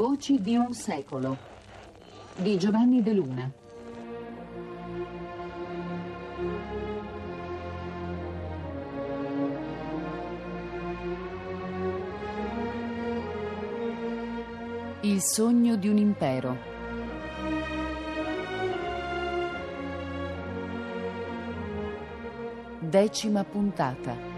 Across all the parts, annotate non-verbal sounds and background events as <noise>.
Voci di un secolo di Giovanni De Luna. Il sogno di un impero. Decima puntata.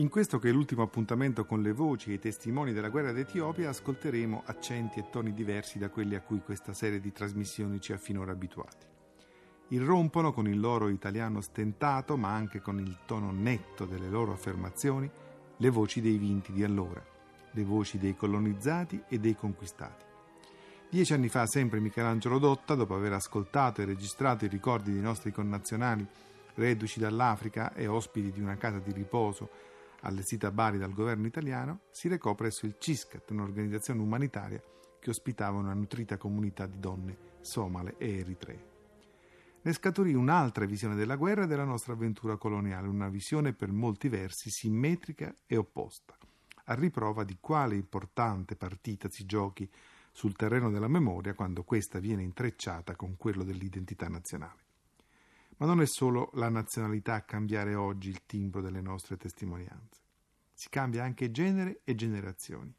In questo che è l'ultimo appuntamento con le voci e i testimoni della guerra d'Etiopia, ascolteremo accenti e toni diversi da quelli a cui questa serie di trasmissioni ci ha finora abituati. Irrompono con il loro italiano stentato, ma anche con il tono netto delle loro affermazioni, le voci dei vinti di allora, le voci dei colonizzati e dei conquistati. Dieci anni fa, sempre Michelangelo Dotta, dopo aver ascoltato e registrato i ricordi dei nostri connazionali reduci dall'Africa e ospiti di una casa di riposo allestita a Bari dal governo italiano, si recò presso il CISCAT, un'organizzazione umanitaria che ospitava una nutrita comunità di donne somale e eritree. Ne scaturì un'altra visione della guerra e della nostra avventura coloniale, una visione per molti versi simmetrica e opposta, a riprova di quale importante partita si giochi sul terreno della memoria quando questa viene intrecciata con quello dell'identità nazionale. Ma non è solo la nazionalità a cambiare oggi il timbro delle nostre testimonianze. Si cambia anche genere e generazioni.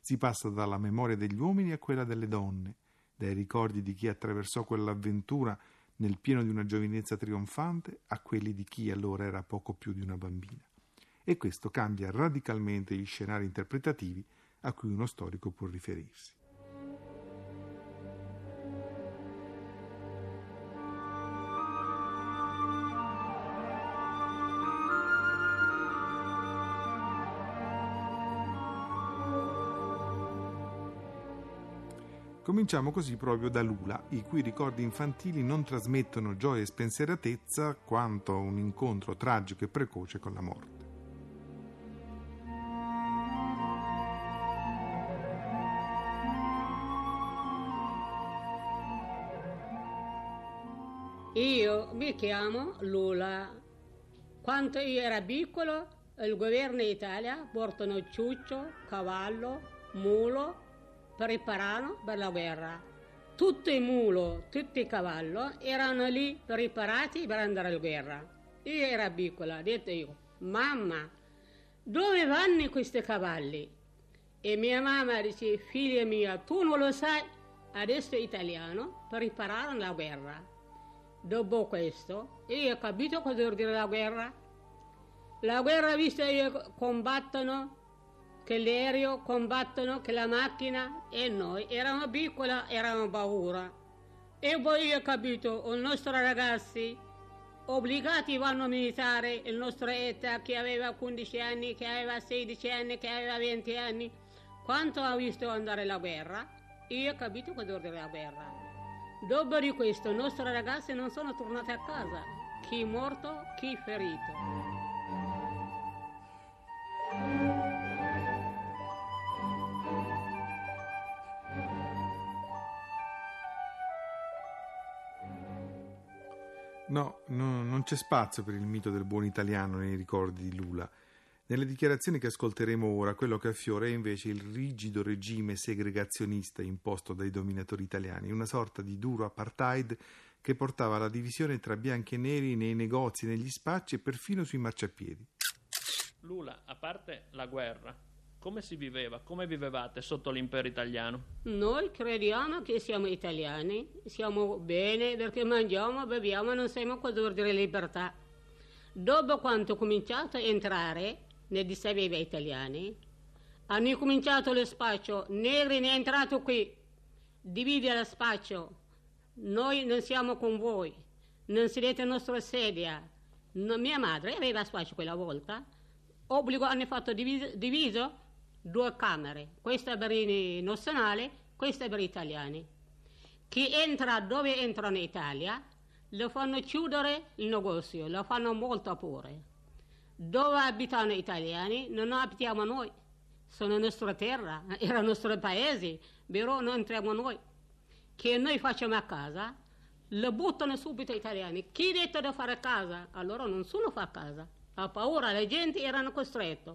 Si passa dalla memoria degli uomini a quella delle donne, dai ricordi di chi attraversò quell'avventura nel pieno di una giovinezza trionfante a quelli di chi allora era poco più di una bambina. E questo cambia radicalmente gli scenari interpretativi a cui uno storico può riferirsi. Cominciamo così proprio da Lula, i cui ricordi infantili non trasmettono gioia e spensieratezza quanto un incontro tragico e precoce con la morte. Io mi chiamo Lula. Quando io ero piccolo, il governo Italia portano ciuccio, cavallo, mulo preparano per la guerra. Tutti i mulo, tutti i cavalli erano lì preparati per andare alla guerra. Io ero piccola, ho detto io, mamma, dove vanno questi cavalli? E mia mamma dice, figlia mia, tu non lo sai, adesso italiano, preparare la guerra. Dopo questo, io ho capito cosa vuol dire la guerra. La guerra, visto che combattono che l'aereo combattono, che la macchina e noi eravamo piccola, eravamo paura. E poi io ho capito, i nostri ragazzi obbligati vanno a militare, il nostro età che aveva 15 anni, che aveva 16 anni, che aveva 20 anni, quanto ha visto andare la guerra, io ho capito vuol dire la guerra. Dopo di questo i nostri ragazzi non sono tornati a casa, chi morto, chi ferito. No, no, non c'è spazio per il mito del buon italiano nei ricordi di Lula. Nelle dichiarazioni che ascolteremo ora, quello che affiora è invece il rigido regime segregazionista imposto dai dominatori italiani, una sorta di duro apartheid che portava alla divisione tra bianchi e neri nei negozi, negli spacci e perfino sui marciapiedi. Lula, a parte la guerra, come si viveva? Come vivevate sotto l'impero italiano? Noi crediamo che siamo italiani, siamo bene perché mangiamo, beviamo, non cosa vuol dire libertà. Dopo quando ho cominciato a entrare negli sapeva italiani, hanno cominciato lo spaccio, Negri ne è entrato qui, divide lo spaccio, noi non siamo con voi, non siete in nostra sedia. No, mia madre aveva spaccio quella volta, obbligo hanno fatto diviso, diviso due camere, questa per i nazionali, questa per gli italiani. Chi entra dove entrano in Italia lo fanno chiudere il negozio, lo fanno molto pure. Dove abitano gli italiani non abitiamo noi, sono nostra terra, <laughs> era il nostro paese, però non entriamo noi. Che noi facciamo a casa, le buttano subito gli italiani. Chi ha detto di fare casa? Allora nessuno fa casa. Ha paura, la gente erano costretti.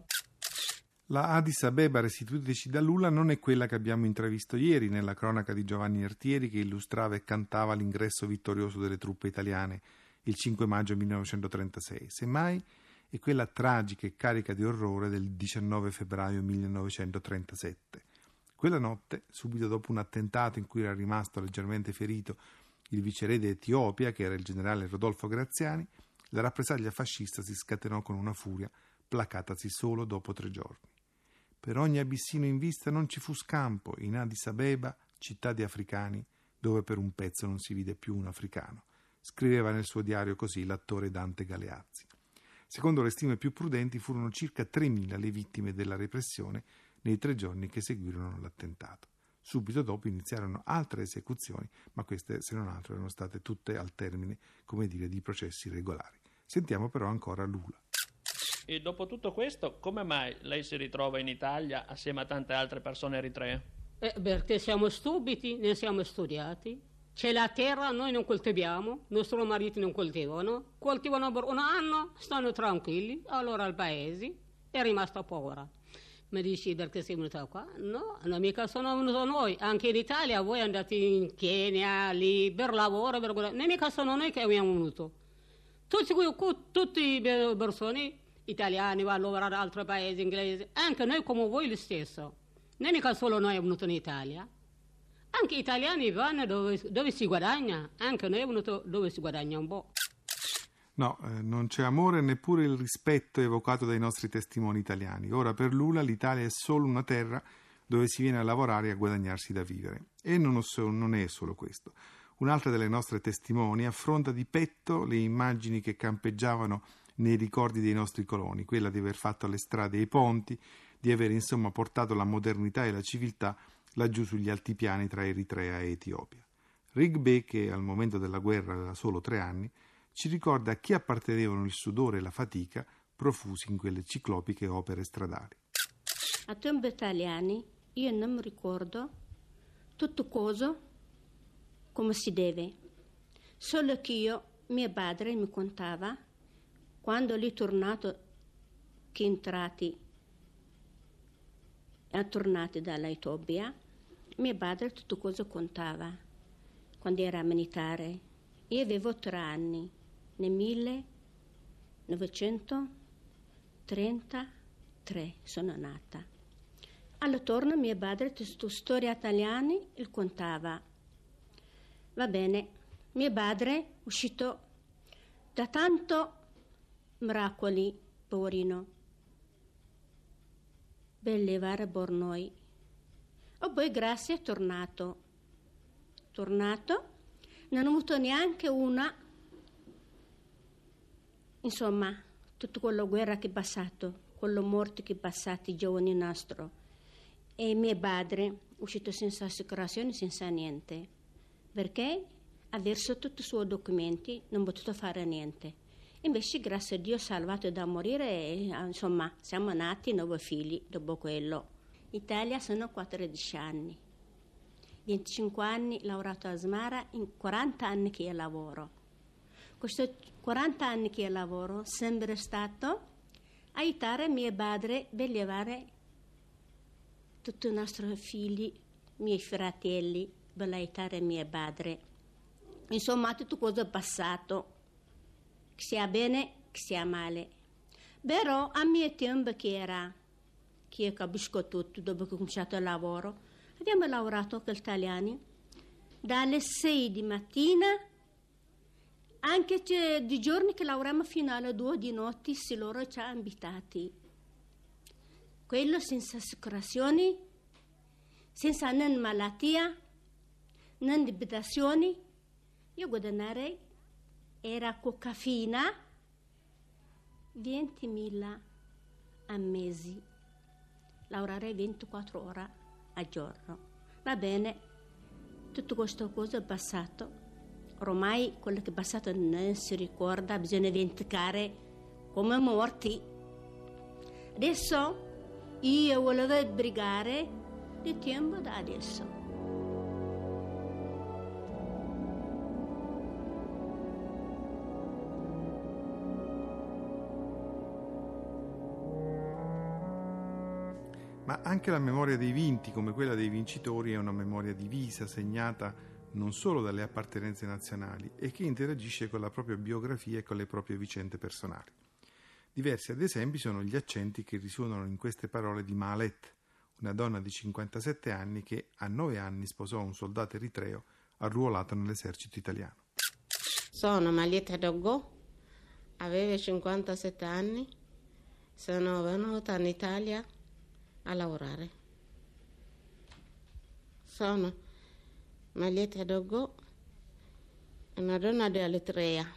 La Addis Abeba restituiteci da Lula non è quella che abbiamo intravisto ieri nella cronaca di Giovanni Artieri che illustrava e cantava l'ingresso vittorioso delle truppe italiane il 5 maggio 1936. Semmai è quella tragica e carica di orrore del 19 febbraio 1937. Quella notte, subito dopo un attentato in cui era rimasto leggermente ferito il viceré d'Etiopia, che era il generale Rodolfo Graziani, la rappresaglia fascista si scatenò con una furia placatasi solo dopo tre giorni. Per ogni abissino in vista non ci fu scampo in Addis Abeba, città di africani, dove per un pezzo non si vide più un africano. Scriveva nel suo diario così l'attore Dante Galeazzi. Secondo le stime più prudenti furono circa 3.000 le vittime della repressione nei tre giorni che seguirono l'attentato. Subito dopo iniziarono altre esecuzioni, ma queste, se non altro, erano state tutte al termine, come dire, di processi regolari. Sentiamo però ancora Lula. E dopo tutto questo, come mai lei si ritrova in Italia assieme a tante altre persone eritree? Eh, perché siamo stupidi, ne siamo studiati. C'è la terra, noi non coltiviamo, i nostri mariti non coltivano, coltivano per un anno, stanno tranquilli, allora il paese è rimasto povero. Mi dici perché sei venuto qua? No, non mica sono venuto noi, anche in Italia voi andate in Kenya, lì, per lavoro, per quello. Non mica sono noi che abbiamo venuto. Tutti, tutti le persone italiani vanno a lavorare in altri paesi, inglesi, anche noi come voi lo stesso. Non mica solo noi abbiamo venuto in Italia. Anche gli italiani vanno dove, dove si guadagna, anche noi abbiamo venuto dove si guadagna un po'. No, eh, non c'è amore neppure il rispetto evocato dai nostri testimoni italiani. Ora per Lula l'Italia è solo una terra dove si viene a lavorare e a guadagnarsi da vivere. E non, so, non è solo questo. Un'altra delle nostre testimoni affronta di petto le immagini che campeggiavano nei ricordi dei nostri coloni, quella di aver fatto le strade e i ponti, di aver insomma portato la modernità e la civiltà laggiù sugli altipiani tra Eritrea e Etiopia. Rigbe, che al momento della guerra aveva solo tre anni, ci ricorda a chi appartenevano il sudore e la fatica profusi in quelle ciclopiche opere stradali. A tempo italiani io non mi ricordo tutto cosa come si deve, solo che io, mio padre mi contava quando lì tornato che entrati è tornato dalla Etiopia, mio padre tutto cosa contava quando era militare. Io avevo tre anni nel 1933 sono nata. Al torno mio padre questa storia italiana il contava. Va bene, mio padre uscito da tanto miracoli, poverino, per levare Bornoi. E poi grazie è tornato. Tornato, non ho avuto neanche una Insomma, tutta quella guerra che è passato, quello morto che è passato, i giovani nostri. E mio padre uscito senza assicurazione, senza niente, perché ha verso tutti i suoi documenti, non potuto fare niente. Invece, grazie a Dio, salvato da morire, e, insomma, siamo nati nove figli dopo quello. In Italia sono 14 anni. 25 anni lavorato a Smara, in 40 anni che lavoro. Questi 40 anni che lavoro, sempre stato aiutare mio padre a levare tutti i nostri figli, i miei fratelli, per aiutare mio padre. Insomma, tutto cosa è passato, che sia bene, che sia male. Però a mio tempo che era, che io capisco tutto, dopo che ho cominciato il lavoro, abbiamo lavorato con gli italiani dalle 6 di mattina anche di giorni che lavoriamo fino alle due di notte, se loro ci hanno invitati. Quello senza assicurazioni, senza né malattia, né debitazioni. Io guadagnare era coca fina 20.000 a mese. Lavorare 24 ore a giorno. Va bene, tutto questo cosa è passato ormai quello che è passato non si ricorda, bisogna dimenticare come morti. Adesso io volevo brigare di tempo da adesso. Anche la memoria dei vinti, come quella dei vincitori, è una memoria divisa, segnata non solo dalle appartenenze nazionali e che interagisce con la propria biografia e con le proprie vicende personali. Diversi ad esempio sono gli accenti che risuonano in queste parole di Mahalet, una donna di 57 anni che a 9 anni sposò un soldato eritreo arruolato nell'esercito italiano. Sono Malietta Doggo, avevo 57 anni, sono venuta in Italia a lavorare. Sono Malietta Doggo, una donna di Eritrea.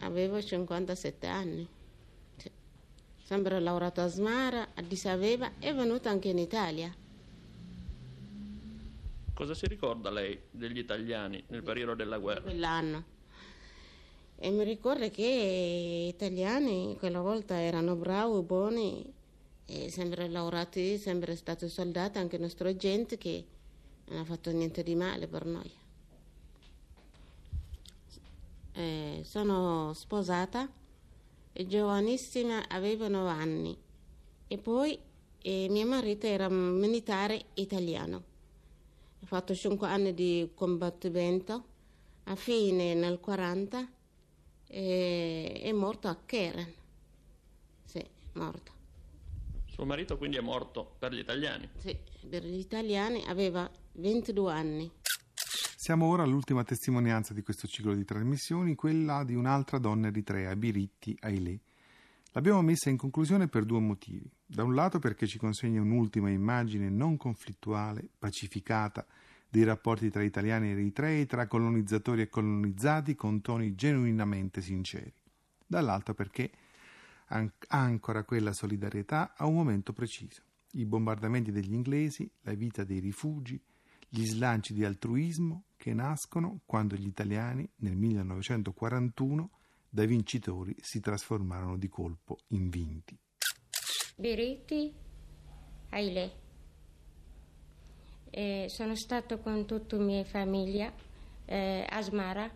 Avevo 57 anni. Sempre lavorato a Smara, a Addis Abeba e venuta anche in Italia. Cosa si ricorda lei degli italiani nel periodo della guerra? Quell'anno. E mi ricordo che gli italiani quella volta erano bravi, buoni, sempre lavorati, sempre stati soldati, anche nostra gente che non ha fatto niente di male per noi. Eh, sono sposata, giovanissima, avevo 9 anni. E poi eh, mio marito era militare italiano. Ha fatto 5 anni di combattimento, a fine nel 40 e è morto a Keren. Sì, morto. Suo marito quindi è morto per gli italiani? Sì, per gli italiani aveva 22 anni. Siamo ora all'ultima testimonianza di questo ciclo di trasmissioni, quella di un'altra donna eritrea, Biritti Ailé. L'abbiamo messa in conclusione per due motivi. Da un lato perché ci consegna un'ultima immagine non conflittuale, pacificata, dei rapporti tra italiani e eritrei, tra colonizzatori e colonizzati, con toni genuinamente sinceri. Dall'altro perché ancora quella solidarietà a un momento preciso. I bombardamenti degli inglesi, la vita dei rifugi, gli slanci di altruismo che nascono quando gli italiani nel 1941 da vincitori si trasformarono di colpo in vinti. Beretti, Aile. Eh, sono stato con tutta la mia famiglia eh, a Smara.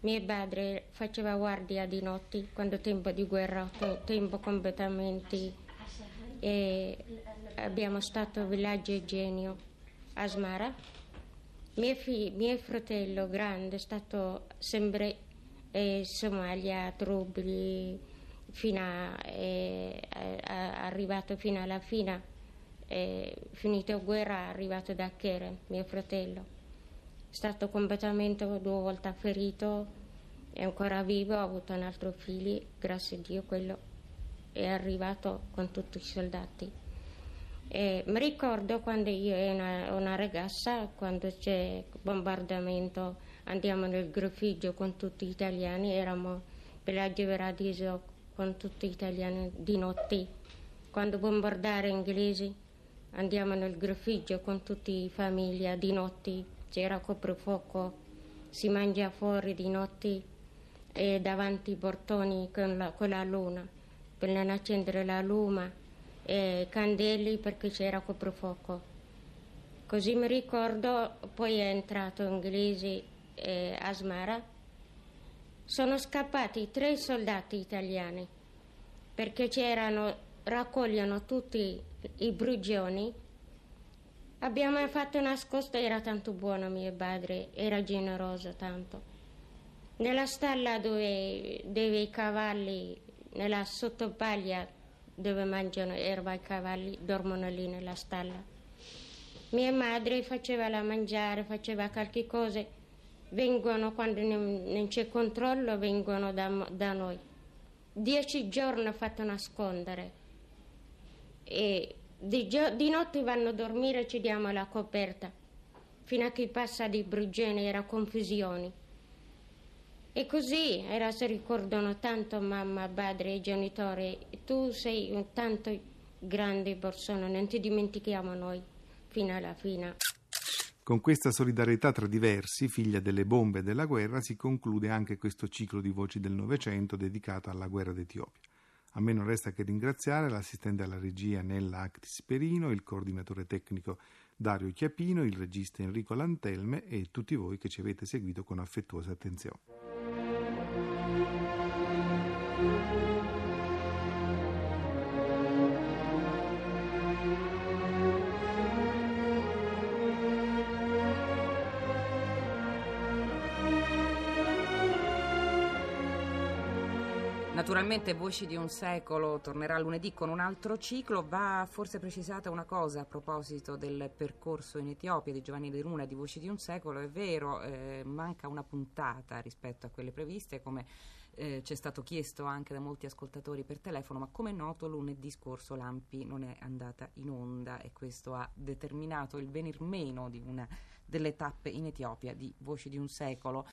Mio padre faceva guardia di notte quando tempo di guerra, tempo completamente. Eh, abbiamo stato villaggio Genio a Smara. Mio, fi- mio fratello grande è stato sempre e Somalia, Trubli, fino a, è, è, arrivato fino alla fine, è, finito la guerra è arrivato da Keren, mio fratello. È stato completamente due volte ferito, è ancora vivo, ha avuto un altro figlio, grazie a Dio quello è arrivato con tutti i soldati. E mi ricordo quando io ero una, una ragazza, quando c'è bombardamento andiamo nel Graffiggio con tutti gli italiani, eravamo Pelagio Paradiso con tutti gli italiani di notte. Quando bombardare inglesi andiamo nel Graffiggio con tutti i famiglia di notte, c'era coprifuoco, si mangia fuori di notte e davanti ai portoni con la, con la luna per non accendere la luna e candeli perché c'era coprifuoco. Così mi ricordo, poi è entrato inglese eh, Asmara, sono scappati tre soldati italiani perché c'erano, raccogliono tutti i brugioni. Abbiamo fatto nascosto, era tanto buono mio padre, era generoso tanto. Nella stalla dove, dove i cavalli, nella sottopaglia dove mangiano erba i cavalli, dormono lì nella stalla. Mia madre faceva la mangiare, faceva qualche cosa vengono quando non c'è controllo, vengono da, da noi. Dieci giorni ho fatto nascondere e di, di, notte vanno a dormire e ci diamo la coperta fino a che passa di brugione era confusione. E così era, si ricordano tanto mamma, padre e genitori. Tu sei un tanto grande persona, non ti dimentichiamo noi fino alla fine. Con questa solidarietà tra diversi, figlia delle bombe e della guerra, si conclude anche questo ciclo di voci del Novecento dedicato alla guerra d'Etiopia. A me non resta che ringraziare l'assistente alla regia Nella Actis Perino, il coordinatore tecnico Dario Chiapino, il regista Enrico Lantelme e tutti voi che ci avete seguito con affettuosa attenzione. Naturalmente Voci di un secolo tornerà lunedì con un altro ciclo. Va forse precisata una cosa a proposito del percorso in Etiopia di Giovanni De Luna di Voci di un secolo. È vero, eh, manca una puntata rispetto a quelle previste, come eh, ci è stato chiesto anche da molti ascoltatori per telefono, ma come è noto lunedì scorso Lampi non è andata in onda e questo ha determinato il venir meno di una delle tappe in Etiopia di Voci di un secolo.